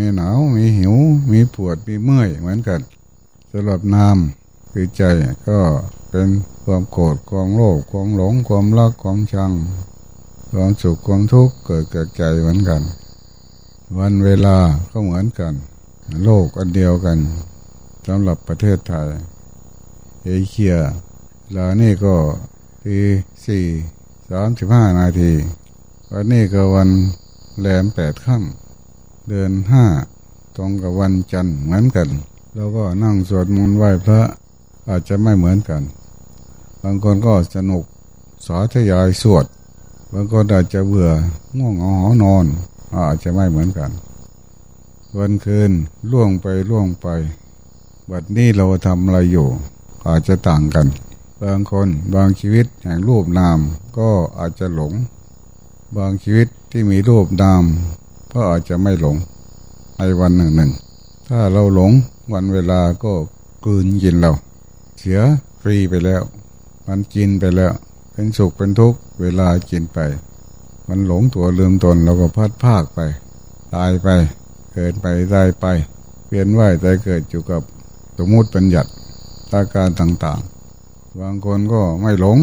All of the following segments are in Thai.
มีหนาว มีหิว มีปวด มีเมื่อยเหมือนกันสำหรับนามคือใจก็เป็นความโกรธความโลภความหลงความรักความชัง ความสุขความทุกข์เกิดเกิดใจเหมือนกัน วันเวลาก็เหมือนกัน โลกอันเดียวกันสำหรับประเทศไทยเอเชียลานี่ก็ทีสี่สามสิบห้านาที วันนี้ก็วันแรมแปดค่ำ เดือนห้าตรงกับวันจันทร์เหมือนกันเราก็นั่งสวดมนต์ไหว้พระอาจจะไม่เหมือนกัน บางคนก็สนุกสาธยายสวด บางคนอาจจะเบื่อง่วงเงาหอนอน อาจจะไม่เหมือนกัน วันคืนล่วงไปล่วงไป บัดนี้เราทำอะไรอยู่ อาจจะต่างกัน บางคนบางชีวิตแห่งรูปนามก็อาจจะหลง บางชีวิตที่มีรูปนาม ก็อาจจะไม่หลงในวันหนึ่งหนึ่งถ้าเราหลงวันเวลาก็กลืนกินเรา เสียฟรีไปแล้ว มันกินไปแล้ว เป็นสุขเป็นทุกข์เวลากินไป มันหลงตัวลืมตนเราก็พัดภาคไป ตายไปเกิดไปตายไปเปลี่ยนว่ายตายเกิดอยู่กับสมมติปัญญัติอาการต่างๆ บางคนก็ไม่หลง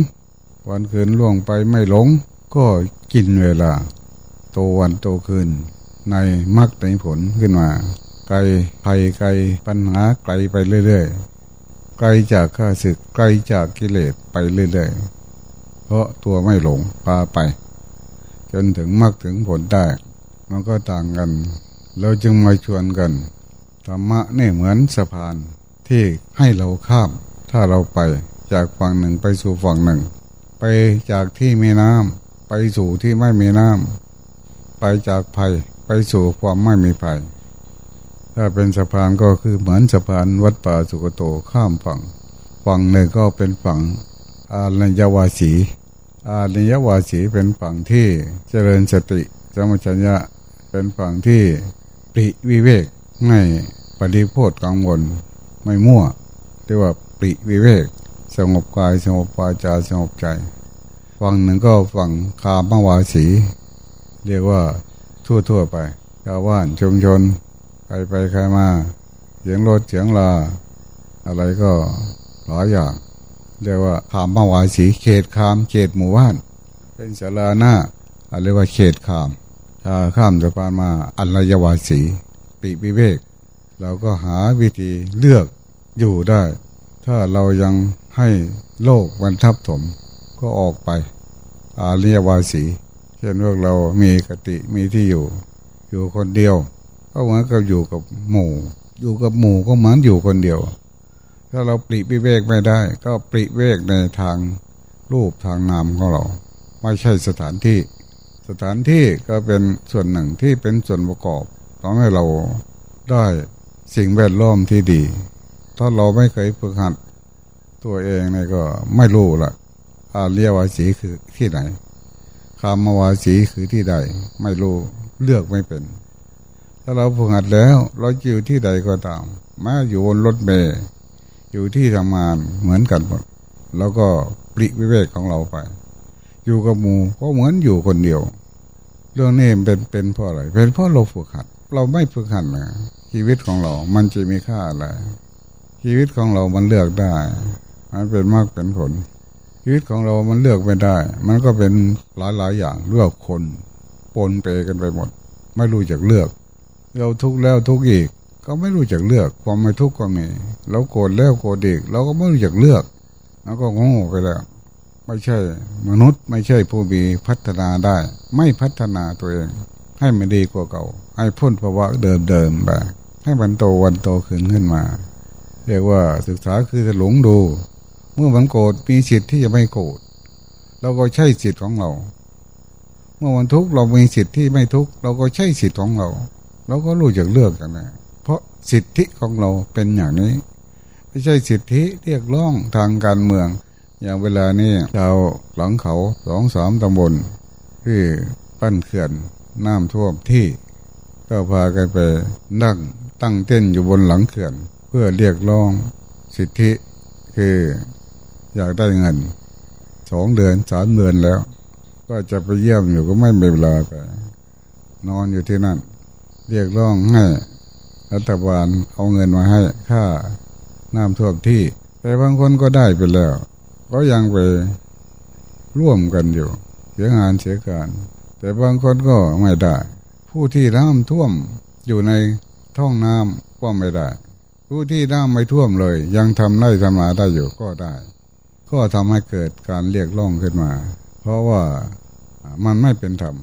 วันคืนล่วงไปไม่หลง ก็กินเวลา โตวันโตคืน ในมรรคในผลขึ้นมา ไกลภัยไกลปัญหาไกลไปเรื่อยๆไกลจากข้าศึกไกลจากกิเลสไปเรื่อยๆเพราะตัวไม่หลงพาไป จนถึงมรรคถึงผลได้ มันก็ต่างกัน เราจึงมาชวนกันธรรมะนี่เหมือนสะพานที่ให้เราข้าม ถ้าเราไปจากฝั่งหนึ่งไปสู่ฝั่งหนึ่ง ไปจากที่มีน้ำไปสู่ที่ไม่มีน้ำ ไปจากภัยไปสู่ความไม่มีภัย ถ้าเป็นสะพานก็คือเหมือนสะพานวัดป่าสุกโตข้ามฝั่ง ฝั่งหนึ่งก็เป็นฝั่งอาลยวาสีอาลยวาสีเป็นฝั่งที่เจริญสติสมัชัญญะเป็นฝั่งที่ปริวิเวกไม่ปฏิโพธกังวลไม่มั่วเรียกว่าปริวิเวก สงบกายสงบวาจาสงบใจ ฝั่งหนึ่งก็ฝั่งคามวาสี เรียกว่าทั่วทั่วไปชาวบ้านชุมชนใครไปใครมาเสียงรถเสียงลา อะไรก็หลายอย่าง เรียกว่าขามมาวาสีเขตขาม เขตหมู่บ้าน เป็นสาราหน้าอะไรว่าเขตขามถ้าข้ามสะพานมาอันรยวาสีปิวิเวก เราก็หาวิธีเลือกอยู่ได้ ถ้าเรายังให้โลกมันทับถมก็ออกไปอาเรียวาสี เช่นพวกเรามีกติมีที่อยู่ อยู่คนเดียวก็เหมือนกับอยู่กับหมู่ อยู่กับหมู่ก็เหมือนอยู่คนเดียว ถ้าเราปริวิเวกไม่ได้ ก็ปริเวกในทางรูปทางนามของเรา ไม่ใช่สถานที่ สถานที่ก็เป็นส่วนหนึ่งที่เป็นส่วนประกอบทำให้เราได้สิ่งแวดล้อมที่ดี ถ้าเราไม่เคยฝึกหัดตัวเองเนี่ยก็ไม่รู้ละอาเรียวาสีคือที่ไหน คามวาสีคือที่ใด ไม่รู้เลือกไม่เป็น ถ้าเราฝึกหัดแล้ว เราอยู่ที่ใดก็ตามแม้อยู่บนรถเมล์อยู่ที่ทำงานเหมือนกันหมดแล้วก็ปริวิเวกของเราไป อยู่กับหมู่ก็เหมือนอยู่คนเดียว เรื่องนี้เป็นเป็นเพราะอะไรเป็นเพราะเราฝึกหัด เราไม่ฝึกหัดนะชีวิตของเรา มันจะมีค่าอะไรชีวิตของเรามันเลือกได้ มันเป็นมากเป็นผล ชีวิตของเรามันเลือกไม่ได้ มันก็เป็นหลายหลายอย่างเลือกคนปนเปกันไปหมด ไม่รู้จักเลือก เราทุกข์แล้วทุกข์อีก ก็ไม่รู้จักเลือก ความไม่ทุกข์ก็มีเราโกรธแล้วโกรธอีกเราก็ไม่รู้จักเลือกแล้วก็โง่ไปแล้วไม่ใช่ มนุษย์ไม่ใช่ผู้มีพัฒนาได้ ไม่พัฒนาตัวเอง ให้มันดีกว่าเก่า ให้พ้นภาวะเดิมๆไปให้มันโตวันโตขึ้นขึ้นมา เรียกว่าศึกษาคือจะหลงดู เมื่อมันโกรธมีสิทธิ์ที่จะไม่โกรธเราก็ใช่สิทธิ์ของเรา เมื่อมันทุกข์เรามีสิทธิ์ที่ไม่ทุกข์เราก็ใช่สิทธิ์ของเรา เราก็รู้จักเลือกกันนะเพราะสิทธิของเราเป็นอย่างนี้ ไม่ใช่สิทธิเรียกร้องทางการเมือง อย่างเวลานี้ชาวหลังเขาสองสามตำบลที่ปั้นเขื่อนน้ำท่วมที่ ก็พากันไปนั่งตั้งเต้นอยู่บนหลังเขื่อน เพื่อเรียกร้องสิทธิคือ อยากได้เงินสองเดือนสามเดือนแล้ว ก็จะไปเยี่ยมอยู่ก็ไม่มีเวลาไปนอนอยู่ที่นั่น เรียกร้องให้รัฐบาลเอาเงินมาให้ค่าน้ำท่วมที่ แต่บางคนก็ได้ไปแล้ว ก็ยังไปร่วมกันอยู่ เสียงานเสียการ แต่บางคนก็ไม่ได้ ผู้ที่น้ำท่วมอยู่ในท้องน้ำก็ไม่ได้ ผู้ที่น้ำไม่ท่วมเลย ยังทำได้ทำมาได้อยู่ก็ได้ ก็ทำให้เกิดการเรียกร้องขึ้นมา เพราะว่ามันไม่เป็นธรรม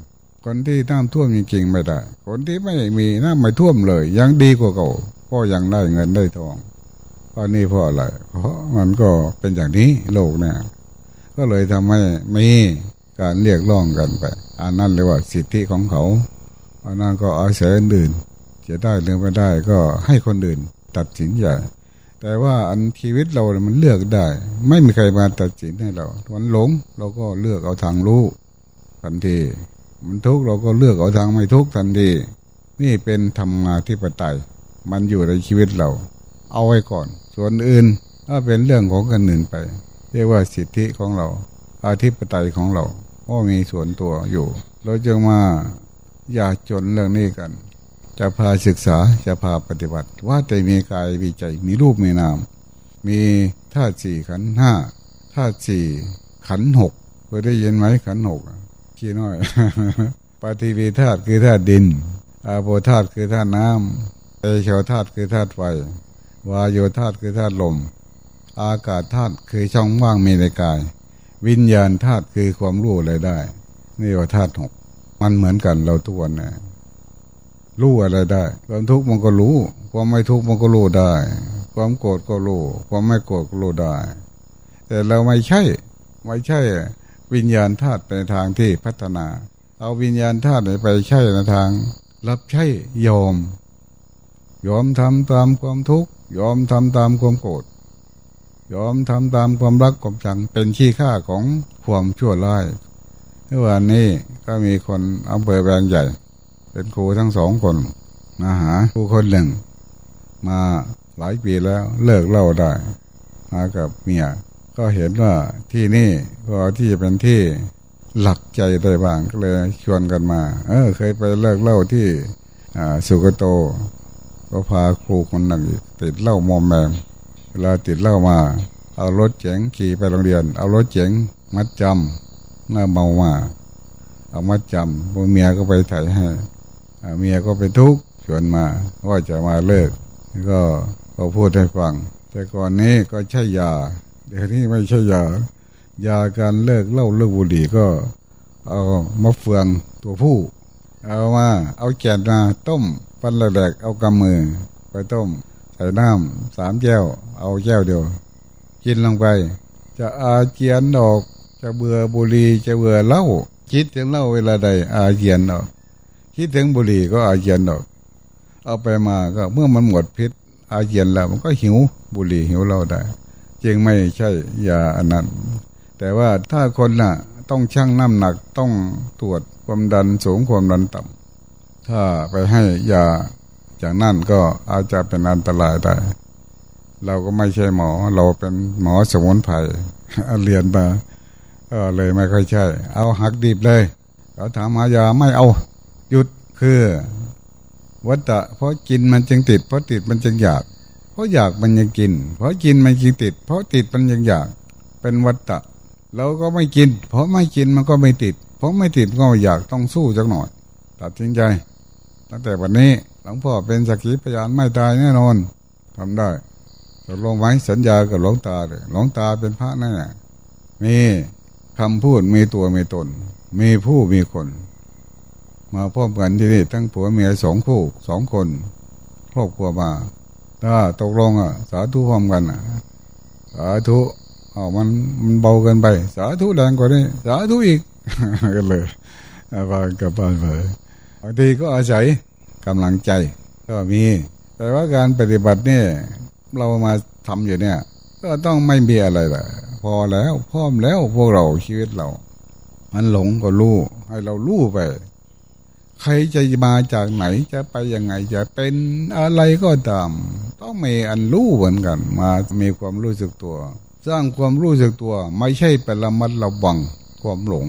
คนที่น้ำท่วมจริงๆไม่ได้ คนที่ไม่มีน้ำไม่ท่วมเลย ยังดีกว่าเก่าก็ยังได้เงินได้ทองเพราะนี่เพราะอะไรเพราะมันก็เป็นอย่างนี้โลกเนี่ยก็เลยทำให้มีการเรียกร้องกันไปอันนั้นเรียกว่าสิทธิของเขาอันนั้นก็อาศัยอื่นจะได้หรือไม่ได้ก็ให้คนอื่น ตัดสินใจ แต่ว่าอันชีวิตเรามันเลือกได้ ไม่มีใครมาตัดสินให้เราวันหลงเราก็เลือกเอาทางรู้ทันที มันทุกข์เราก็เลือกเอาทางไม่ทุกข์ทันที นี่เป็นธรรมาธิปไตย มันอยู่ในชีวิตเรา เอาไว้ก่อน ส่วนอื่นถ้าเป็นเรื่องของคนอื่นไป เรียกว่าสิทธิของเราอาธิปไตยของเราก็มีส่วนตัวอยู่ เราจึงมาอย่าจนเรื่องนี้กัน จะพาศึกษาจะพาปฏิบัติ ว่าแต่มีกายมีใจมีรูปมีนาม มีธาตุสี่ขันห้าธาตุสี่ขันหกเคยได้ยินไหมขันหกขี้น้อยปฏิวีธาตุคือธาตุดิน อาโปธาตุคือธาตุน้ำเอโชธาตุคือธาตุไฟวายโยธาตุคือธาตุลม อากาศธาตุคือช่องว่างมีในกาย วิญญาณธาตุคือความรู้อะไรได้ นี่ว่าธาตุหกมันเหมือนกันเราทุกวันนะ รู้อะไรได้ ความทุกข์มันก็รู้ ความไม่ทุกข์มันก็รู้ได้ ความโกรธก็รู้ ความไม่โกรธก็รู้ได้ แต่เราไม่ใช่ ไม่ใช่ วิญญาณธาตุในทางที่พัฒนา เอาวิญญาณธาตุไปใช้ในทาง รับใช้ยอม ยอมทำตามความทุกข์ ยอมทำตามความโกรธ ยอมทำตามความรักความชัง เป็นขี้ข้าของความชั่วร้ายเมื่อวานนี้ก็มีคนอำเภอแบงใหญ่ เป็นครูทั้งสองคนมาหาครูคนหนึ่ง มาหลายปีแล้วเลิกเล่าได้ มากับเมียก็เห็นว่าที่นี่ก็ที่จะเป็นที่หลักใจได้บ้างก็เลยชวนกันมา เออ เคยไปเลิกเล่าที่สุกโต ก็พาครูคนหนึ่งติดเล่ามอมแมมเวลาติดเล่ามา เอารถเจ๋งขี่ไปโรงเรียน เอารถเจ๋งมัดจำเมื่อเมามาเอามัดจำพวกเมียก็ไปถ่ายให้ เมียก็ไปทุกข์ชวนมาว่าจะมาเลิก ก็ก็พูดให้ฟัง แต่ก่อนนี้ก็ใช่ยา เดี๋ยวนี้ไม่ใช่ยายาการเลิกเล่าเลิกบุหรี่ก็ เอามะเฟืองตัวผู้ เอามาเอาแกนมาต้มปันแหลกเอากำมือ ไปต้ม ใส่น้ำสามแก้ว เอาแก้วเดียว กินลงไป จะอาเจียนออก จะเบื่อบุหรี่จะเบื่อเหล้าคิดถึงเหล้าเวลาใดอาเจียนออก คิดถึงบุหรี่ก็อาเจียนออก เอาไปมาก็เมื่อมันหมดพิษ อาเจียนแล้วมันก็หิวบุหรี่หิวเหล้าได้ จึงไม่ใช่ยาอันนั้น แต่ว่าถ้าคนน่ะ ต้องชั่งน้ำหนักต้องตรวจความดันสูงความดันต่ำถ้าไปให้ยาอย่างนั้นก็อาจจะเป็นอันตรายได้ เราก็ไม่ใช่หมอ เราเป็นหมอสมุนไพรเรียนมาก็เลยไม่ค่อยใช่ เอาหักดิบเลยเขาถามหายาไม่เอา หยุดคือวัตตะเพราะกินมันจึงติด เพราะติดมันจึงอยาก เพราะอยากมันยังกิน เพราะกินมันยังติด เพราะติดมันยังอยาก เป็นวัตตะเราก็ไม่กิน เพราะไม่กินมันก็ไม่ติด เพราะไม่ติดก็อยากต้องสู้จักหน่อย ตัดสินใจ ตั้งแต่วันนี้หลวงพ่อเป็นสักขีพยานไม่ตายแน่นอนทำได้ตกลงไว้สัญญากับหลวงตาเลยหลวงตาเป็นพระแน่มีคำพูดมีตัวมีตน มีผู้มีคน มาพร้อมกันที่นี่ทั้งผัวเมียสองคู่สองคน ครอบครัวมาถ้าตกลงอะ สาธุพร้อมกันอะสาธุเอามันมันเบาเกินไป สาธุแรงกว่านี้สาธุอีกก็เลยบานกับบ้านไปบางทีก็อาศัยกำลังใจ ก็มี แต่ว่าการปฏิบัติเนี่ยเรามาทำอยู่เนี่ย ก็ต้องไม่มีอะไรละพอแล้วพร้อมแล้วพวกเราชีวิตเรา มันหลงก็รู้ให้เรารู้ไป ใครจะมาจากไหนจะไปยังไงจะเป็นอะไรก็ตาม ต้องมีอันรู้เหมือนกัน มามีความรู้สึกตัว สร้างความรู้สึกตัว ไม่ใช่ไประมัดระวังความหลง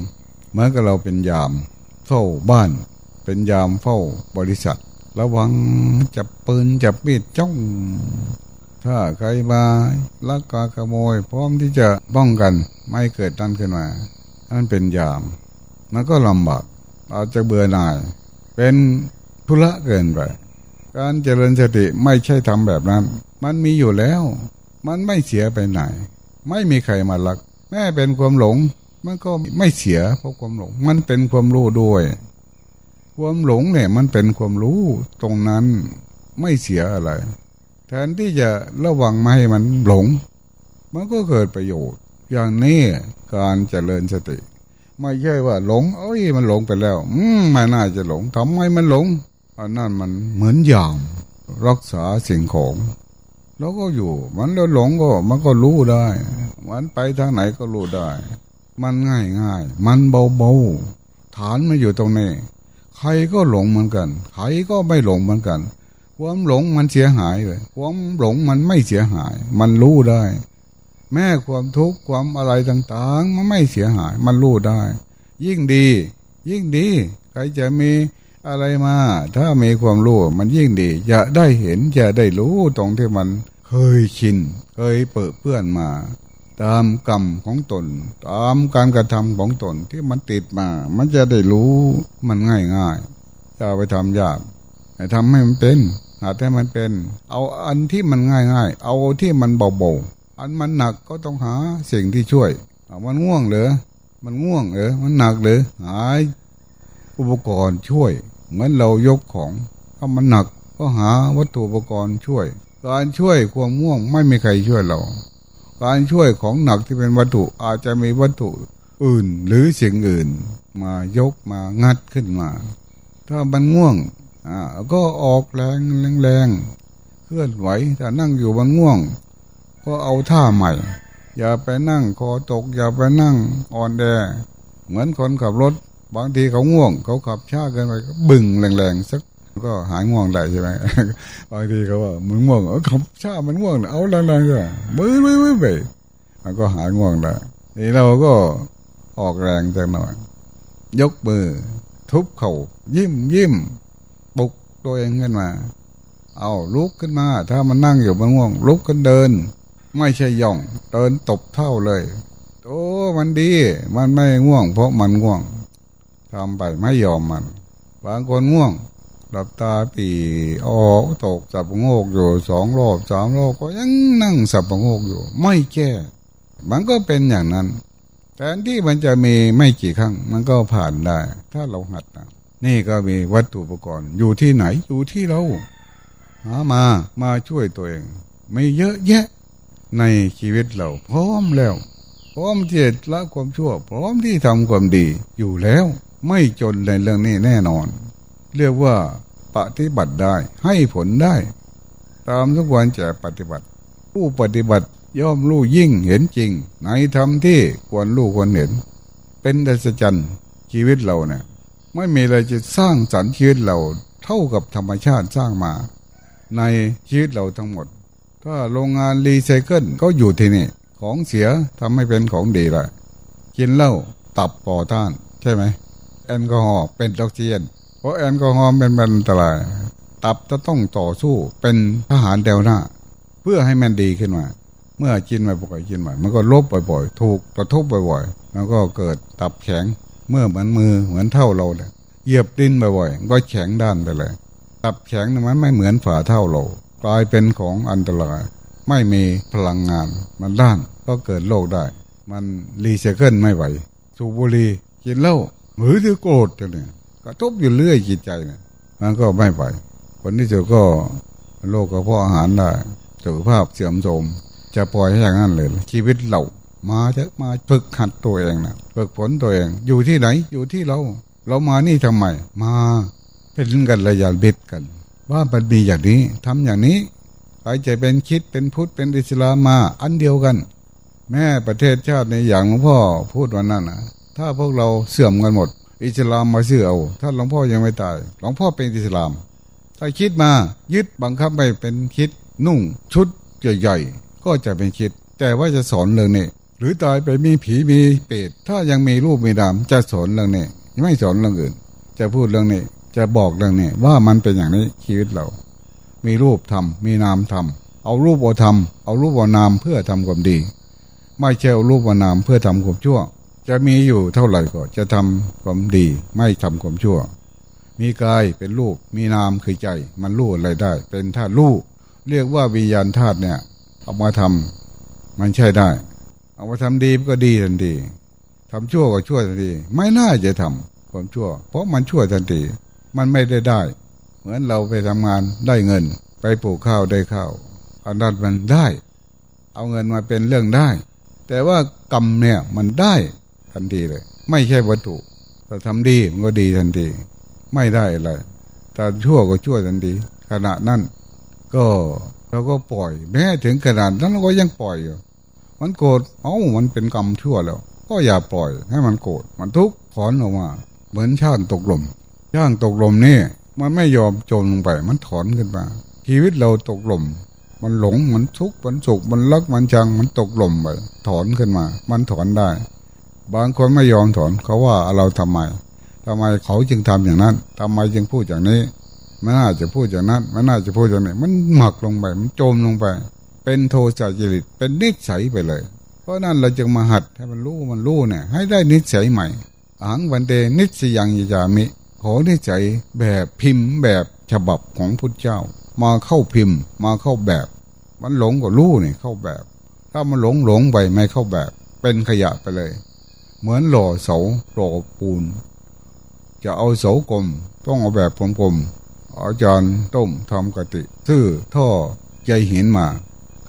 เหมือนกับเราเป็นยามเฝ้าบ้าน เป็นยามเฝ้าบริษัท ระวังจับปืนจับมีดจ้อง ถ้าใครมาลักกาขโมย พร้อมที่จะป้องกันไม่เกิดนั่นขึ้นมานั่นเป็นยามมันก็ลำบาก อาจจะเบื่อหน่าย เป็นธุระเกินไป การเจริญสติไม่ใช่ทำแบบนั้น มันมีอยู่แล้ว มันไม่เสียไปไหน ไม่มีใครมาลัก แม่เป็นความหลง มันก็ไม่เสียเพราะความหลง มันเป็นความรู้ด้วย ความหลงเนี่ยมันเป็นความรู้ตรงนั้นไม่เสียอะไร แทนที่จะระวังไม่ให้มันหลง มันก็เกิดประโยชน์ อย่างนี้การเจริญสติ ไม่ใช่ว่า หลงเอ้ยมันหลงไปแล้ว อืมไม่น่าจะหลงทำไมมันหลงอันนั้นมันเหมือนยามรักษาสิ่งของ แล้วก็อยู่ มันแล้วหลงก็ มันก็รู้ได้มันไปทางไหนก็รู้ได้ มันง่ายง่ายมันเบาเบาฐานมันอยู่ตรงนี้ ใครก็หลงเหมือนกัน ใครก็ไม่หลงเหมือนกันความหลงมันเสียหายเลยความหลงมันไม่เสียหาย มันรู้ได้ แม้ความทุกข์ความอะไรต่างๆ มันไม่เสียหาย มันรู้ได้ ยิ่งดี ยิ่งดี ใครจะมีอะไรมา ถ้ามีความรู้มันยิ่งดี จะได้เห็นจะได้รู้ตรงที่มันเคยชิน เคยเปิดเพื่อนมา ตามกรรมของตน ตามการกระทำของตนที่มันติดมา มันจะได้รู้มันง่ายง่ายจะไปทำยากให้ทำให้มันเป็นหาให้มันเป็น เอาอันที่มันง่ายง่ายเอาที่มันเบาๆ อันมันหนักก็ต้องหาสิ่งที่ช่วยมันง่วงเหรอมันง่วงเหรอมันหนักหรือหาอุปกรณ์ช่วย เหมือนเรายกของถ้ามันหนักก็หาวัตถุอุปกรณ์ช่วย การช่วยความง่วงไม่มีใครช่วยเรา การช่วยของหนักที่เป็นวัตถุอาจจะมีวัตถุอื่นหรือสิ่งอื่น มายกมางัดขึ้นมา ถ้ามันง่วงอ่าก็ออกแรงแรงเคลื่อนไหวแต่นั่งอยู่มันง่วง ก็เอาท่าใหม่ อย่าไปนั่งคอตก อย่าไปนั่งอ่อนแอเหมือนคนขับรถ บางทีเขาง่วง เขาขับช้าเกินไปก็บึ่งแรงๆสักก็หายง่วงได้ใช่ไหมบางทีเขาว่ามึงง่วงเออขับช้ามันง่วงเอาแรงๆก็มือมือมือไปมันก็หายง่วงได้นี่เราก็ออกแรงจังหน่อยยกมือ ทุบเขา่ายิ้มยิ้มปลุกตัวเองขึ้นมา เอาลุกขึ้นมา ถ้ามันนั่งอยู่มันง่วง ลุกขึ้นเดิน ไม่ใช่ย่อง เดินตบเท่าเลยโอ้มันดี มันไม่ง่วง เพราะมันง่วงทำไปไม่ยอมมัน บางคนง่วงหลับตาปีออกตกสับโงกอยู่สองรอบสามรอบก็ยังนั่งสับโงกอยู่ ไม่แก้มันก็เป็นอย่างนั้นแต่ที่มันจะมีไม่กี่ครั้ง มันก็ผ่านได้ ถ้าเราหัดนะนี่ก็มีวัตถุอุปกรณ์อยู่ที่ไหนอยู่ที่เราหามามาช่วยตัวเอง ไม่เยอะแยะ ในชีวิตเรา พร้อมแล้ว พร้อมที่จะละความชั่ว พร้อมที่ทำความดีอยู่แล้ว ไม่จนในเรื่องนี้แน่นอน เรียกว่าปฏิบัติได้ให้ผลได้ ตามทุกวันจะปฏิบัติ ผู้ปฏิบัติย่อมรู้ยิ่งเห็นจริง ในธรรมที่ควรรู้ควรเห็น เป็นอัศจรรย์ชีวิตเราเนี่ยไม่มีอะไรจะสร้างสรรค์ชีวิตเราเท่ากับธรรมชาติสร้างมา ในชีวิตเราทั้งหมด ถ้าโรงงานรีไซเคิลก็อยู่ที่นี่ ของเสียทำให้เป็นของดีละกินเหล้าตับก็ต้าน ใช่ไหมแอลกอฮอล์เป็น toxin เพราะแอลกอฮอล์เป็นอันตราย ตับจะต้องต่อสู้เป็นทหารเดวหน้า เพื่อให้มันดีขึ้นมา เมื่อกินไปปกติกินใหม่มันก็ลบบ่อยๆ ถูกกระทบบ่อยๆแล้วก็เกิดตับแข็งเมื่อเหมือนมือเหมือนเท่าเราเลยเหยียบดินบ่อยๆก็แข็งด้านไปเลย ตับแข็งมันไม่เหมือนฝ่าเท่าเรา กลายเป็นของอันตราย ไม่มีพลังงาน มันด้านก็เกิดโรคได้ มันรีไซเคิลไม่ไหว สูบบุหรี่กินเหล้าหรือจะโกรธจะเนี่ยกระทบอยู่เรื่อยจิตใจเนี่ยมันก็ไม่ไปคนที่เจอก็โรคกระเพาะอาหารได้สุขภาพเสื่อมโทรมจะปล่อยให้อย่างนั้นเลย ชีวิตเรามาเถอะมาฝึกหัดตัวเองนะฝึกฝนตัวเอง อยู่ที่ไหน อยู่ที่เรา เรามานี่ทำไม มาเป็นกันระยะบิดกัน ว่ามันมีอย่างนี้ทำอย่างนี้ใครจะเป็นคิดเป็นพุทธเป็นอิสลามมาอันเดียวกัน แม่ประเทศชาติในอย่างหลวงพ่อพูดวันนั้นนะถ้าพวกเราเสื่อมกันหมด อิสลามมาเสื่อเอาถ้าหลวงพ่อยังไม่ตายหลวงพ่อเป็นอิสลาม ถ้าคิดมายึดบังคับไปเป็นคิดนุ่งชุดใหญ่ๆก็จะเป็นคิด แต่ว่าจะสอนเรื่องนี้หรือตายไปมีผีมีเปรตถ้ายังมีรูปมีดามจะสอนเรื่องนี้ไม่สอนเรื่องอื่น จะพูดเรื่องนี้ จะบอกเรื่องนี้ว่ามันเป็นอย่างนี้ชีวิตเรา มีรูปทำมีนามทำเอารูปเอาทำเอารูปเอานามเพื่อทำความดี ไม่ใช่เอารูปเอานามเพื่อทำความชั่ว จะมีอยู่เท่าไหร่ก็จะทำความดีไม่ทำความชั่ว มีกายเป็นรูปมีนามคือใจ มันรู้อะไรได้ เป็นธาตุรู้เรียกว่าวิญญาณธาตุเนี่ยเอามาทำมันใช่ได้ เอามาทำดีก็ดีทันทีทำชั่วก็ชั่วทันที ไม่น่าจะทำความชั่ว เพราะมันชั่วทันที มันไม่ได้ได้ เหมือนเราไปทำงานได้เงิน ไปปลูกข้าวได้ข้าวอันนั้นมันได้ เอาเงินมาเป็นเรื่องได้ แต่ว่ากรรมเนี่ยมันได้ทันทีเลย ไม่ใช่วัตถุเราทำดีมันก็ดีทันที ไม่ได้อะไรแต่ชั่วก็ชั่วทันที ขณะนั้นก็เราก็ปล่อย แม้ถึงขนาดนั้นเราก็ยังปล่อยอยู่มันโกรธเอ้ามันเป็นกรรมชั่วแล้ว ก็อย่าปล่อยให้มันโกรธมันทุกข์ถอนออกมา เหมือนช่างตกลม ช่างตกลมนี่มันไม่ยอมจมลงไป มันถอนขึ้นมา ชีวิตเราตกลมมันหลงมันทุกข์มันสุขมันรักมันจังมันตกลมไปถอนขึ้นมา มันถอนได้ บางคนไม่ยอมถอนเขาว่าเราทำไมทำไมเขาจึงทำอย่างนั้นทำไมจึงพูดอย่างนี้ไม่น่าจะพูดอย่างนั้นไม่น่าจะพูดอย่างนี้ มันหมักลงไปมันจมลงไป เป็นโทสะจริตเป็นนิสัยไปเลย เพราะนั้นเราจึงมาหัดให้มันรู้มันรู้เนี่ยให้ได้นิสัยใหม่อังวันเดนิสยังยามิ ขอนิสัยแบบพิมพ์แบบฉบับของพุทธเจ้า มาเข้าพิมพ์ มาเข้าแบบ มันหลงก็รู้เนี่ยเข้าแบบ ถ้ามันหลงหลงไปไม่เข้าแบบ เป็นขยะไปเลย เหมือนหล่อเสาหล่อปูน จะเอาเสากลมต้องเอาแบบกลมๆอาจารย์ต้มทำกติซื้อท่อใยหินมา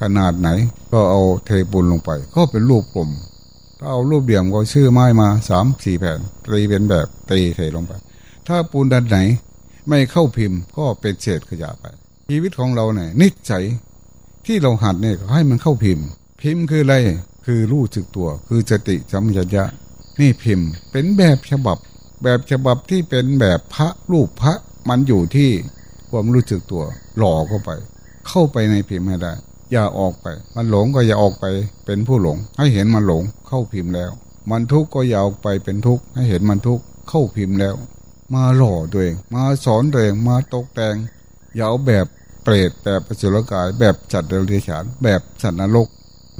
ขนาดไหน ก็เอาเทปูนลงไป ก็เป็นรูปกลมถ้าเอารูปเดี่ยมก็ชื่อไม้มาสามสี่แผ่นตีเป็นแบบตีเทลงไป ถ้าปูนดันไหน ไม่เข้าพิมพ์ก็เป็นเศษขยะไป ชีวิตของเราเนี่ยนิสัยที่เราหัดเนี่ยให้มันเข้าพิมพ์ พิมพ์คืออะไรคือรู้จึกตัว คือสติสัมปชัญญะนี่พิมพ์ เป็นแบบฉบับ แบบฉบับที่เป็นแบบพระรูปพระมันอยู่ที่ความรู้สึกตัว หล่อเข้าไป เข้าไปในพิมพ์ให้ได้ อย่าออกไป มันหลงก็อย่าออกไป เป็นผู้หลง ให้เห็นมันหลงเข้าพิมพ์แล้ว มันทุกข์ก็อย่าออกไปเป็นทุกข์ให้เห็นมันทุกข์เข้าพิมพ์แล้ว มาหล่อตัวเอง มาสอนตัวเองมาตกแต่งอย่าเอาแบบเปรตแบบปสุรกาย แบบจัดเดรัจฉาน แบบสัตว์นรก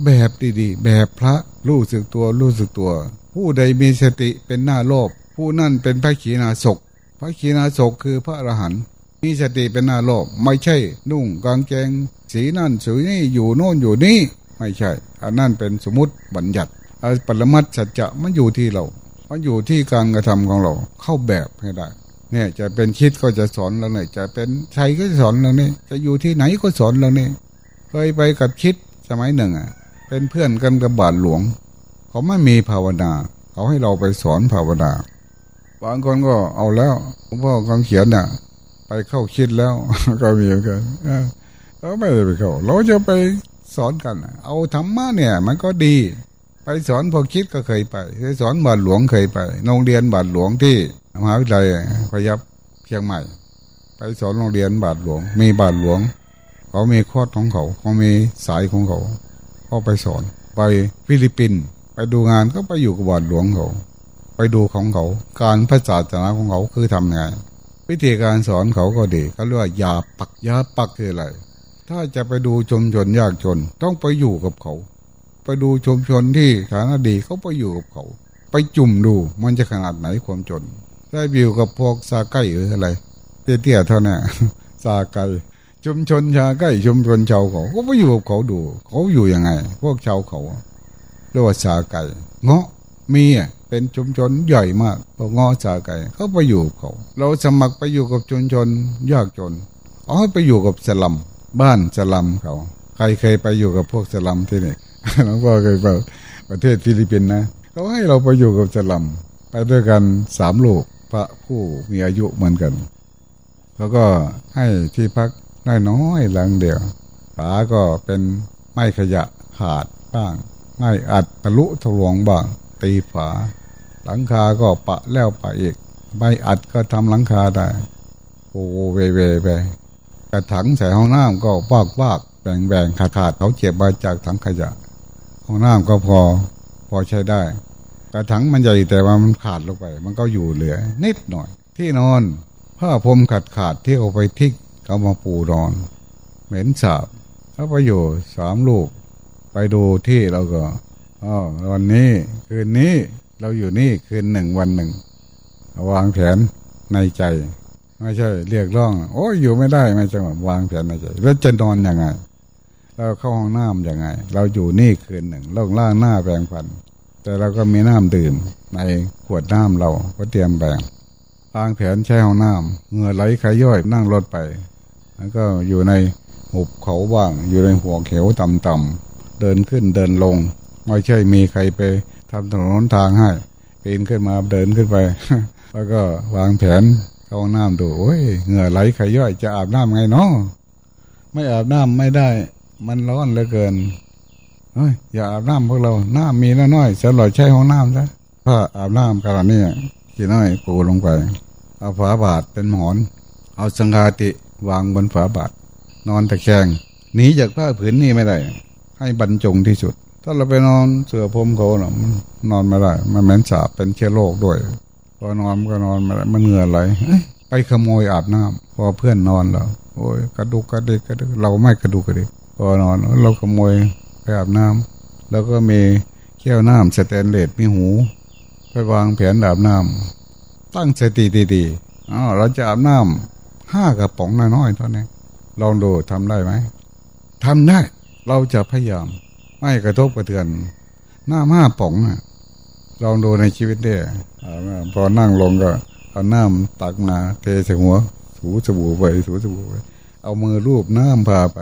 แบบดีๆ แบบพระรู้สึกตัวรู้สึกตัว ผู้ใดมีสติเป็นหน้าโลภผู้นั่นเป็นพระขีณาสกพระขีณาสกคือพระอรหันต์มีสติเป็นหน้าโลภไม่ใช่ นุ่งกางเกงสีนั่นสีนี่อยู่โน่นอยู่นี่ ไม่ใช่อันนั่นเป็นสมมติบัญญัติอปรมัตสัจจะมันอยู่ที่เรา มันอยู่ที่การกระทำของเรา เข้าแบบให้ได้ เนี่ยจะเป็นคิดก็จะสอนเราเนี่ยจะเป็นชัยก็จะสอนเราเนี่ยจะอยู่ที่ไหนก็สอนเราเนี่ยเคยไปกับคิดสมัยหนึ่งอะ เป็นเพื่อนกันกับบาทหลวง เขาไม่มีภาวนาเขาให้เราไปสอนภาวนาบางคนก็เอาแล้วหลวงพ่อคำเขียนน่ะ ไปเข้าคิดแล้วก็มีเหมือนกันเออเราไม่ได้ไปเข้า เราจะไปสอนกัน เอาธรรมะเนี่ย มันก็ดี ไปสอนพอคิดก็เคยไปไปสอนบาทหลวงเคยไปโรงเรียนบาทหลวงที่มหาวิทยาลัยพยัพเชียงใหม่ ไปสอนโรงเรียนบาทหลวง มีบาทหลวง เขามีคอของเขาเขามีสายของเขาก็ไปสอน ไปฟิลิปปินส์ไปดูงานก็ไปอยู่กับบาทหลวงเขา ไปดูของเขา การพระศาสนาของเขาคือทำไงวิธีการสอนเขาก็ดีเขาเรียกว่ายาปักยาปักคืออะไรถ้าจะไปดูชมชนยากจน ต้องไปอยู่กับเขา ไปดูชมชนที่ฐานะดีเขาไปอยู่กับเขา ไปจุ่มดูมันจะขนาดไหนความจน ได้บิวกับพวกซาไก่หรืออะไร เตี้ยๆเท่านั้นซาไก่ชุมชนชาใกล้ชุมชนชาวเขาก็ไปอยู่กับเขาดู เขาอยู่ยังไง พวกชาวเขาเรียกว่าซาไกเงาะมีอะเป็นชุมชนใหญ่มากพวกเงาะซาไกเขาไปอยู่กับเขา เราสมัครไปอยู่กับชุมชนยากจนอาให้ไปอยู่กับสลัมบ้านสลัมเขา ใครเคยไปอยู่กับพวกสลัมที่นี่หลวงพ่อเคยไปประเทศฟิลิปปินส์นะเขาให้เราไปอยู่กับสลัมไปด้วยกันสามลูกพระผู้มีอายุเหมือนกันแล้วก็ให้ที่พักน้อยๆหลังเดียวฝาก็เป็นไม้ขยะขาดบ้างไม้อัดทะลุทะลวงบ้าง ตีฝา หลังคาก็ปะแล้วปะอีกไม้อัดก็ทำหลังคาได้โอ้เวเวไปกระถังใส่ห้องน้ำก็วากวาก แบ่งแบ่งขาดขาดเขาเจ็บมาจากถังขยะห้องน้ำก็พอพอใช้ได้กระถังมันใหญ่แต่ว่ามันขาดลงไป มันก็อยู่เหลือ นิดหน่อย ที่นอนผ้าพรมขาดขาดที่เขาไปทิกเอามาปูนอน เหม็นสาบแล้วไปอยู่สามลูก ไปดูที่เราก็อ๋อวันนี้คืนนี้เราอยู่นี่คืนหนึ่งวันหนึ่งวางแผนในใจ ไม่ใช่ เรียกร้อง โอ้ยอยู่ไม่ได้ไม่จังหวะวางแผนในใจ แล้วจะนอนยังไง เราเข้าห้องน้ำยังไง เราอยู่นี่คืนหนึ่งล่องล่างหน้าแปรงฟัน แต่เราก็มีน้ำดื่มในขวดน้ำเราก็เตรียมแบ่งวางแผนใช้ห้องน้ำเหงื่อไหลขย่อยนั่งรถไปแล้วก็อยู่ในหุบเขาบ้าง อยู่ในหัวเขียวต่ำๆเดินขึ้นเดินลง ไม่ใช่มีใครไปทำถนนทางให้ปีนขึ้นมาเดินขึ้นไป แล้วก็วางแผนเข้าห้องน้ำดูโอ้ยเหงื่อไหลขย่อยจะอาบน้ำไงเนาะไม่อาบน้ำไม่ได้ มันร้อนเหลือเกินเฮ้ยอย่าอาบน้ำพวกเรา น้ำมีน้อยๆจะหล่อยใช้ห้องน้ำซะถ้าอาบน้ำขนาดนี้กี่น้อยปูลงไป เอาฝาบาทเป็นหมอน เอาสังฆาติวางบนฝาบาทนอนตะแคงหนีจากผ้าผืนนี้ไม่ได้ ให้บรรจงที่สุด ถ้าเราไปนอนเสือพรมเขาเนาะนอนไม่ได้ มันเหม็นสาบเป็นเชื้อโรคด้วย พอนอนก็นอนไม่ได้มันเหงื่อไหลไปขโมยอาบน้ำพอเพื่อนนอนแล้วโอ้ยกระดุกกระดิกกระดิกเราไม่กระดุกกระดิก พอนอนเราขโมยไปอาบน้ำแล้วก็มีแก้วน้ำสแตนเลสมีหูไปวางแผนอาบน้ำตั้งสติดีๆอ๋อเราจะอาบน้ำห้ากระป๋องน้อยๆเท่านี้ลองดูทำได้ไหมทำได้ เราจะพยายาม ไม่กระทบกระเทือน หน้าห้าป๋องนะลองดูในชีวิตได้อพอนั่งลงก็เอาน้ำตักมาเทใส่หัว ถูสบู่ไปถูสบู่ไปเอามือรูปน้ำพาไป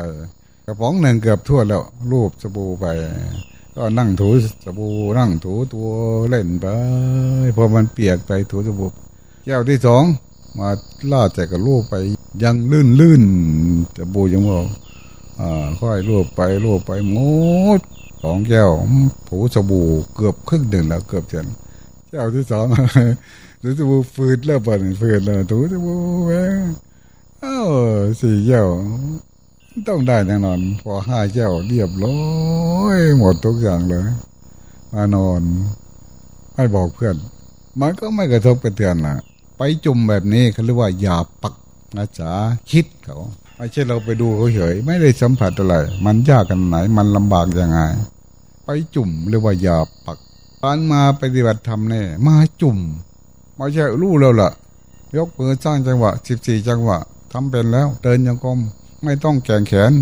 กระป๋องหนึ่งเกือบทั่วแล้ว รูปสบู่ไป ก็นั่งถูสบู่นั่งถูตัวเล่นไปพอมันเปียกไปถูสบู่แก้วที่สองมาล่าแต่กับรูปไปยังลื่นลื่นสบู่ยังบอกอ่าค่อยรูปไปรูปไปหมดสองแก้วถูสบู่เกือบครึ่งหนึ่งแล้วเกือบเสร็จแก้วที่สองถูสบู่ฟืดแล้วปั่นฟืดแล้วถูสบู่แม่เอ้าสี่แก้ว ต้องได้แน่นอน พอห้าแก้วเรียบร้อยหมดทุกอย่างเลยมานอนไม่บอกเพื่อน มันก็ไม่กระทบกระเทือนนะไปจุ่มแบบนี้เขาเรียกว่าหยาปักนะจ๊ะคิดเขาไม่ใช่เราไปดูเขาเฉยไม่ได้สัมผัสอะไรมันยากกันไหน มันลำบากยังไง ไปจุ่มเรียกว่าหยาปักการมาปฏิบัติธรรมเนี่ยมาจุ่มไม่ใช่รู้แล้วล่ะ ยกมือสร้างจังหวะสิบสี่จังหวะทำเป็นแล้ว เดินยังกลม ไม่ต้องแกงแขน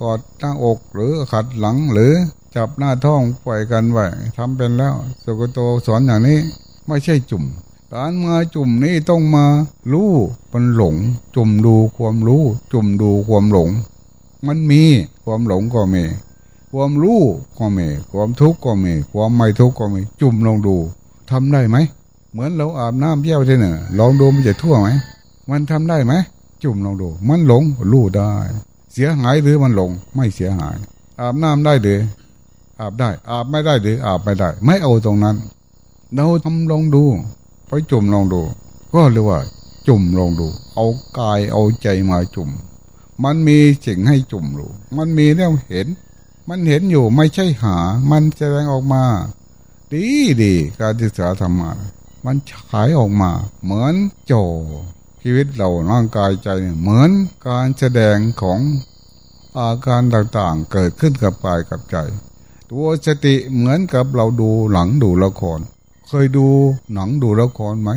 กอดหน้าอกหรือขัดหลังหรือจับหน้าท้องปล่อยกันไว้ทำเป็นแล้วสุกโตสอนอย่างนี้ไม่ใช่จุ่ม การมาจุ่มนี้ต้องมารู้มันหลง จุ่มดูความรู้ จุ่มดูความหลง มันมีความหลงก็มี ความรู้ก็มี ความทุกข์ก็มี ความไม่ทุกข์ก็มี จุ่มลองดูทำได้ไหม เหมือนเราอาบน้ำเยี่ยวที่หนึ่งลองดูมันจะทั่วไหมมันทำได้ไหม จุ่มลองดู มันหลงรู้ได้ เสียหายหรือมันหลง ไม่เสียหาย อาบน้ำได้หรืออาบได้ อาบไม่ได้หรืออาบไม่ได้ ไม่เอาตรงนั้น เราทำลองดูไปจุ่มลองดู ก็เรียกว่า จุ่มลองดู เอากายเอาใจมาจุ่ม มันมีสิ่งให้จุ่มดูมันมีแล้วเห็น มันเห็นอยู่ไม่ใช่หา มันแสดงออกมา ดีดีการศึกษาธรรมะมันฉายออกมา เหมือนโจ ชีวิตเราร่างกายใจเหมือนการแสดงของอาการต่างๆ เกิดขึ้นกับกายกับใจ ตัวสติเหมือนกับเราดูหลังดูละคร เคยดูหนังดูละครไหม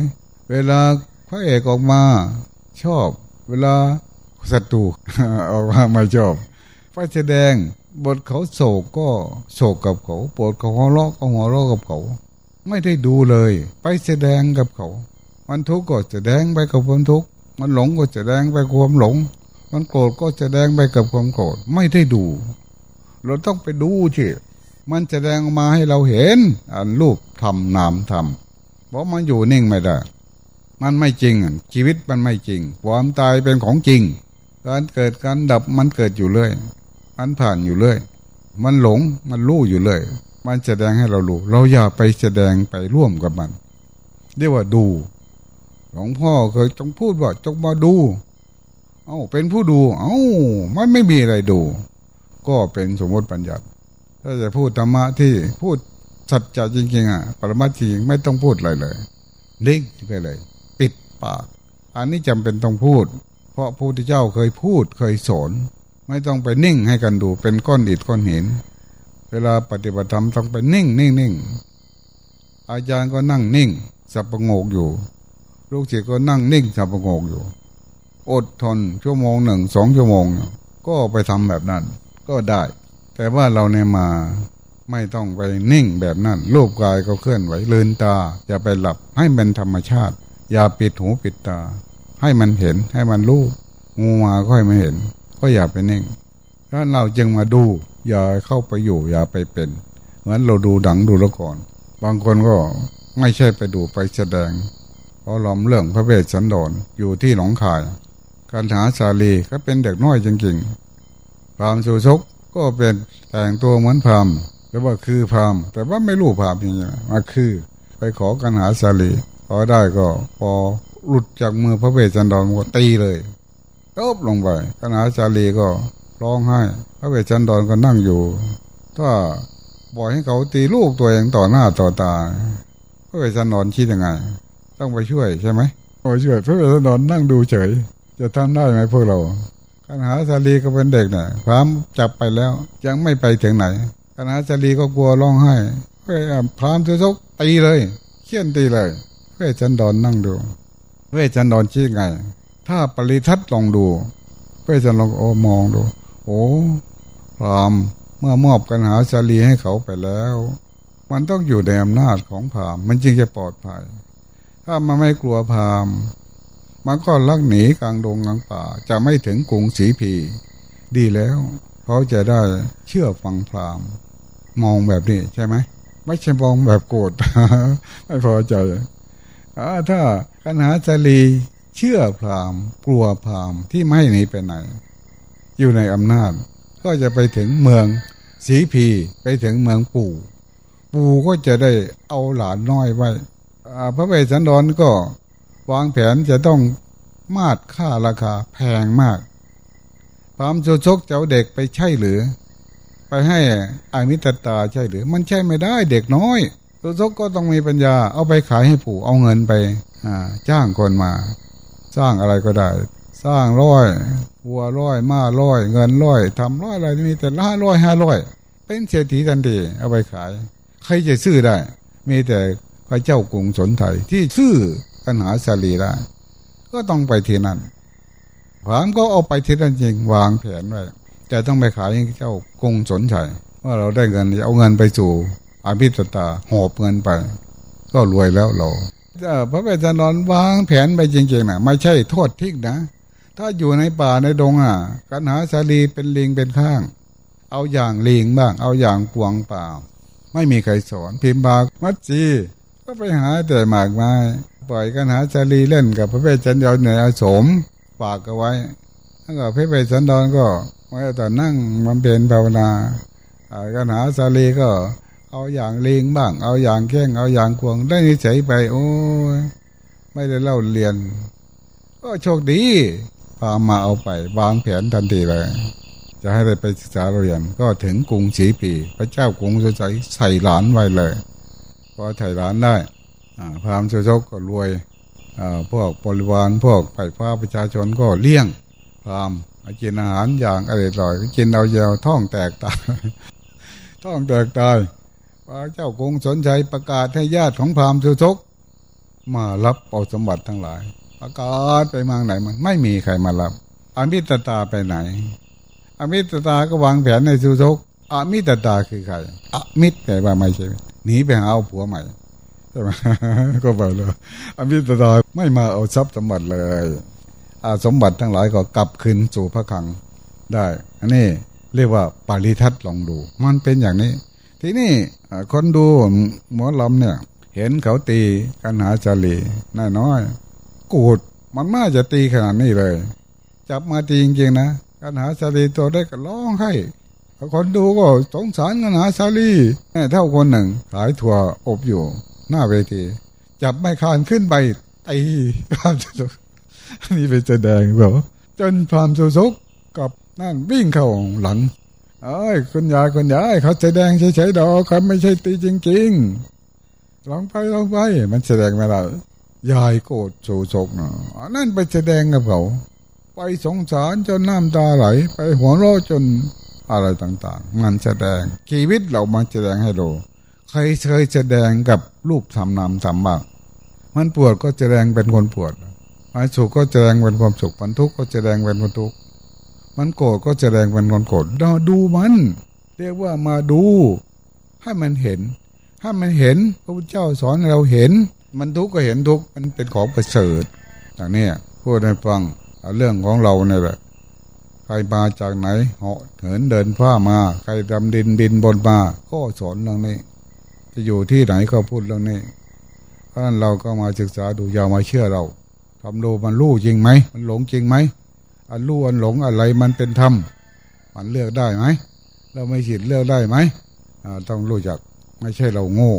เวลาพระเอกออกมาชอบ เวลาศัตรูออกมาไม่ชอบพระแสดงบทเขาโศกก็โศกกับเขาปวดเขาหัวเราะก็หัวเราะกับเขา ไม่ได้ดูเลย ไปแสดงกับเขา มันทุกข์ก็จะแดงไปกับความทุกข์มันหลงก็จะแดงไปกับความหลง มันโกรธก็จะแดงไปกับความโกรธไม่ได้ดู เราต้องไปดูสิมันจะแดงออกมาให้เราเห็น อันรูปทำนามทำเพราะมันอยู่นิ่งไม่ได้มันไม่จริงชีวิตมันไม่จริง ความตายเป็นของจริง การเกิดการดับมันเกิดอยู่เรื่อยมันผ่านอยู่เรื่อยมันหลงมันรู้อยู่เรื่อยมันแสดงให้เรารู้เราอย่าไปแสดงไปร่วมกับมัน เรียกว่าดู หลวงพ่อเคยจงพูดว่าจงมาดู เอ้าเป็นผู้ดู เอ้ามันไม่มีอะไรดู ก็เป็นสมมติปัญญาถ้าจะพูดธรรมะที่พูดสัจจะจริงๆอะ ปรมาจริงไม่ต้องพูดอะไรเลยนิ่งไปเลย ปิดปาก อันนี้จำเป็นต้องพูด เพราะพระพุทธเจ้าเคยพูดเคยสอนไม่ต้องไปนิ่งให้กันดู เป็นก้อนอิฐก้อนหิน เวลาปฏิบัติธรรมต้องไปนิ่งนิ่งนิ่งอาจารย์ก็นั่งนิ่งสับประงกอยู่ ลูกศิษย์ก็นั่งนิ่งสับประงกอยู่ อดทนชั่วโมงหนึ่งสองชั่วโมง ก็ไปทำแบบนั้น ก็ได้ แต่ว่าเราเนี่ยมาไม่ต้องไปนิ่งแบบนั้นรูปกายก็เคลื่อนไหวเลืนตา อย่าไปหลับให้เป็นธรรมชาติ อย่าปิดหูปิดตา ให้มันเห็นให้มันรู้งูมาก็ให้มันเห็น ก็อย่าไปนิ่งถ้าเราจึงมาดู อย่าเข้าไปอยู่ อย่าไปเป็นเหมือนเราดูดังดูละครบางคนก็ไม่ใช่ไปดูไปแสดง พราะล้อมเรื่องพระเวสสันดรอยู่ที่หนองคาย การหาสาลีก็เป็นเด็กน้อยจริงๆพรามสุชกก็เป็นแต่งตัวเหมือนพรามแต่ว่าคือพรามแต่ว่าไม่รู้พรามอย่างเงี้ยมาคือ ไปขอกันหาสาลีพอได้ก็พอหลุดจากมือพระเวสสันดรก็ตีเลยตบลงไปกันหาสาลีก็ร้องไห้ พระเวสสันดรก็นั่งอยู่ ถ้าบอกให้เขาตีลูกตัวเองต่อหน้าต่อตาพระเวสสันดรคิดยังไง ต้องไปช่วยใช่ไหมไปช่วยพระเวสสันดรนั่งดูเฉย จะทำได้ไหมพวกเรากันหาสาลีก็เป็นเด็กเนี่ยพรามจับไปแล้ว ยังไม่ไปถึงไหนคณะจารีก็กลัวร้องไห้เพื่อพรามทุซกตีเลยเขี้ยนตีเลยเพื่อจันดอนนั่งดูเพื่อจันดอนชี้ไง ถ้าปริทัศน์ลองดูเพื่อจันลองโอมองดู โอ้พรามเมื่อมอบกันหาจารีให้เขาไปแล้ว มันต้องอยู่ในอำนาจของพรามมันจึงจะปลอดภัย ถ้ามันไม่กลัวพรามมันก็ลักหนีกลางดงกลางป่า จะไม่ถึงกรุงศรีพี ดีแล้วเขาจะได้เชื่อฟังพรามมองแบบนี้ใช่ไหมไม่ใช่มองแบบโกรธไม่พอใจถ้าคณะจารีเชื่อพรามกลัวพรามที่ไม่หนีไปไหน อยู่ในอำนาจ ก็จะไปถึงเมืองสีพีไปถึงเมืองปู่ ปู่ก็จะได้เอาหลานน้อยไว้ พระเวสสันดรก็วางแผนจะต้องมาดค่าราคาแพงมากพรามโจชกเจ้าเด็กไปใช่หรือ ไปให้อามิตตาใช่หรือ มันใช่ไม่ได้เด็กน้อยตัวซกก็ต้องมีปัญญา เอาไปขายให้ปู่เอาเงินไปจ้างคนมา สร้างอะไรก็ได้ สร้างร้อยวัวร้อยม้าร้อย เงินร้อยทำร้อยอะไรมีแต่ละร้อยห้าร้อยเป็นเศรษฐีทันทีเอาไปขาย ใครจะซื้อได้ มีแต่ พระเจ้ากรุงสนไทยที่ซื้อปัญหาสาลีได้ก็ต้องไปที่นั่นผามก็เอาไปที่นั่นจริงวางแผนไว้แต่ต้องไปขายให้เจ้ากรุงสนใจว่าเราได้เงินเอาเงินไปสู่อาภิตตาหอบเงินไป ก็รวยแล้วเราพระเวทนอนวางแผนไปจริงๆนะไม่ใช่โทษทิ้งนะ ถ้าอยู่ในป่าในดงอะกันหาสาลีเป็นลิงเป็นข้าง เอาอย่างลิงบ้าง เอาอย่างกวงเปล่า ไม่มีใครสอนพิมพ์บากมัดจี ก็ไปหาแต่หมากไม้ปล่อยกันหาสาลีเล่นกับพระเวทจันทร์เหนือสมฝากเอาไว้แล้วก็พระเวทสันดรก็เมื่อตอนั่งมันเป็นภาวนากันหาสาลีก็ เอาอย่างเลงบ้าง เอาอย่างแข้งเอาอย่างควงได้นิสัยไป โอ้ยไม่ได้เล่าเรียน ก็โชคดีพามาเอาไปวางแผนทันทีเลย จะให้ได้ไปศึกษาเรียนก็ถึงกรุงศรีปี พระเจ้ากรุงสุใสใส่หลานไว้เลย อใส่หลานได้พราหมโชคก็รวยพวกบริวารพวกไปฟ้าประชาชนก็เลี้ยงพราหมณ์กินอาหารอย่างอร่อยกินเอาเยาวท้องแตกตายท้องแตกตายพระเจ้ากรุงสนใจประกาศให้ญาติของพราหมณ์สุทกมารับเอาสมบัติทั้งหลาย ประกาศไปมางไหนมันไม่มีใครมารับอามิตตาไปไหนอามิตตาก็วางแผนในสุทกอามิตตาคือใครอามิตรแปลว่าไม่ใช่ หนีไปหาเอาผัวใหม่ใช่ไหมก็บอกเลยอามิตตาไม่มาเอาทรัพย์สมบัติเลยอาสมบัติทั้งหลายก็กลับคืนสู่พระคังได้ อันนี้เรียกว่าปาริทัศน์ลองดู มันเป็นอย่างนี้ ทีนี้คนดูหมอลำเนี่ย เห็นเขาตีกันหาจารีน้อยน้อยกูดมันน่าจะตีขนาดนี้เลย จับมาตีจริงๆนะกันหาจารีตัวได้ก็ร้องให้ คนดูก็สงสารกันหาจารีเท่าคนหนึ่งขายถั่วอบอยู่ หน้าเวที จับไม่คานขึ้นไปตีข้ามจุดนี่ไปแสดงแบบจนพรามสุสุกกับนั่นวิ่งเข้าหลังเอ้ยคุณยายคุณยายเขาแสดงเฉยๆดอกเขาไม่ใช่ตีจริงๆลองไปลองไปมันแสดงไม่ได้ยายโกรธโศกกนะนั่นไปแสดงกับเขา ไปสงสารจนน้ำตาไหล ไปหัวเราะจน อะไรต่างๆ มันแสดงชีวิตเรามาแสดงให้ดูใครเคยแสดงกับรูปทำนามทำบ้างมันปวดก็แสดงเป็นคนปวดมันสุขก็แสดงเป็นความสุขมันทุกข์ก็แสดงเป็นคนทุกข์มันโกรธก็แสดงเป็นคนโกรธเราดูมัน เรียกว่ามาดู ให้มันเห็น ถ้ามันเห็นพระพุทธเจ้าสอนเราเห็น มันทุกข์ก็เห็นทุกข์มันเป็นของประเสริฐอย่างนี้พูดให้ฟังเเรื่องของเราเนี่ยแหละ รมาจากไหนเหาะเหินเดินฟ้ามา ใครดำดินบินบนมาก็สอนเรื่องนี้ จะอยู่ที่ไหนก็พูดเรื่องนี้เพราะนั้นเราก็มาศึกษาดูอย่ามาเชื่อเราทำดูมันรู้จริงไหมมันหลงจริงไหมอันรู้อันหลงอะไรมันเป็นธรรมมันเลือกได้ไหมเราไม่ฉิดเลือกได้ไหมอ่าต้องรู้จักไม่ใช่เราโง่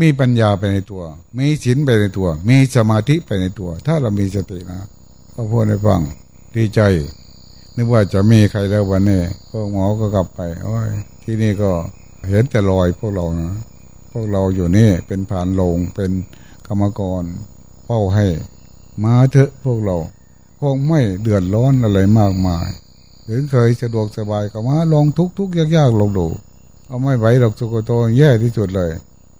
มีปัญญาไปในตัว มีศีลไปในตัว มีสมาธิไปในตัว ถ้าเรามีสตินะก็พูดให้ฟังดีใจ นึกว่าจะมีใครแล้ววันนี้พวกหมอก็กลับไป โอ้ย ที่นี่ก็เห็นแต่รอยพวกเรานะพวกเราอยู่นี่เป็นผ่านลงเป็นกรรมกรเฝ้าให้ มาเถอะพวกเราคงไม่เดือดร้อนอะไรมากมายถึงเคยสะดวกสบายก็มาลองทุกทุกยากๆลองดูเอาไม่ไหวหรอกสุโกโตแย่ที่สุดเลย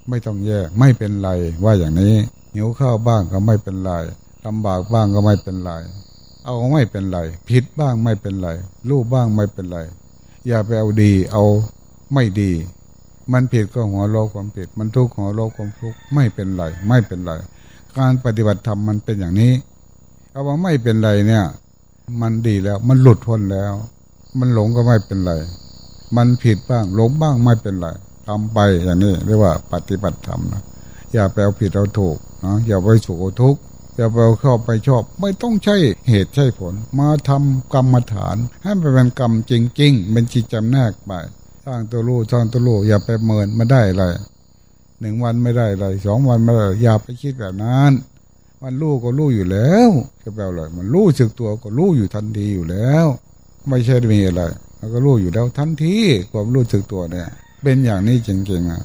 ไม่ต้องแย่ไม่เป็นไรว่าอย่างนี้หิวข้าวบ้างก็ไม่เป็นไรลำบากบ้างก็ไม่เป็นไร เอาไม่เป็นไร ผิดบ้างไม่เป็นไรรู้บ้างไม่เป็นไร อย่าไปเอาดีเอาไม่ดี มันผิดก็หัวโลกความผิด มันทุกข์หัวโลกความทุกข์ไม่เป็นไร ไม่เป็นไร การปฏิบัติธรรมมันเป็นอย่างนี้เอาว่าไม่เป็นไรเนี่ย มันดีแล้วมันหลุดพ้นแล้ว มันหลงก็ไม่เป็นไร มันผิดบ้างหลงบ้างไม่เป็นไรทำไปอย่างนี้เรียกว่าปฏิบัติธรรมนะอย่าไปเอาผิดเอาถูกนะอย่าไปสุขทุกข์ อย่าไปเอาเข้าไปชอบ ไม่ต้องใช่เหตุใช่ผล มาทำกรรมฐาน ให้มันเป็นกรรมจริง ๆ เป็นจิตจำแนกไปสร้างตัวรู้สร้างตัวรู้อย่าไปเมินไมาได้อะไรหนึ่งวันไม่ได้อะไรสองวันไม่ได้อย่าไปคิดแบบนั้นมันรู้ก็รู้อยู่แล้วจะแปลอะไรมันรู้สึกตัวก็รู้อยู่ทันทีอยู่แล้ว ไม่ใช่มีอะไรมันก็รู้อยู่แล้วทันทีความรู้สึกตัวเนี่ย เป็นอย่างนี้จริงๆนะ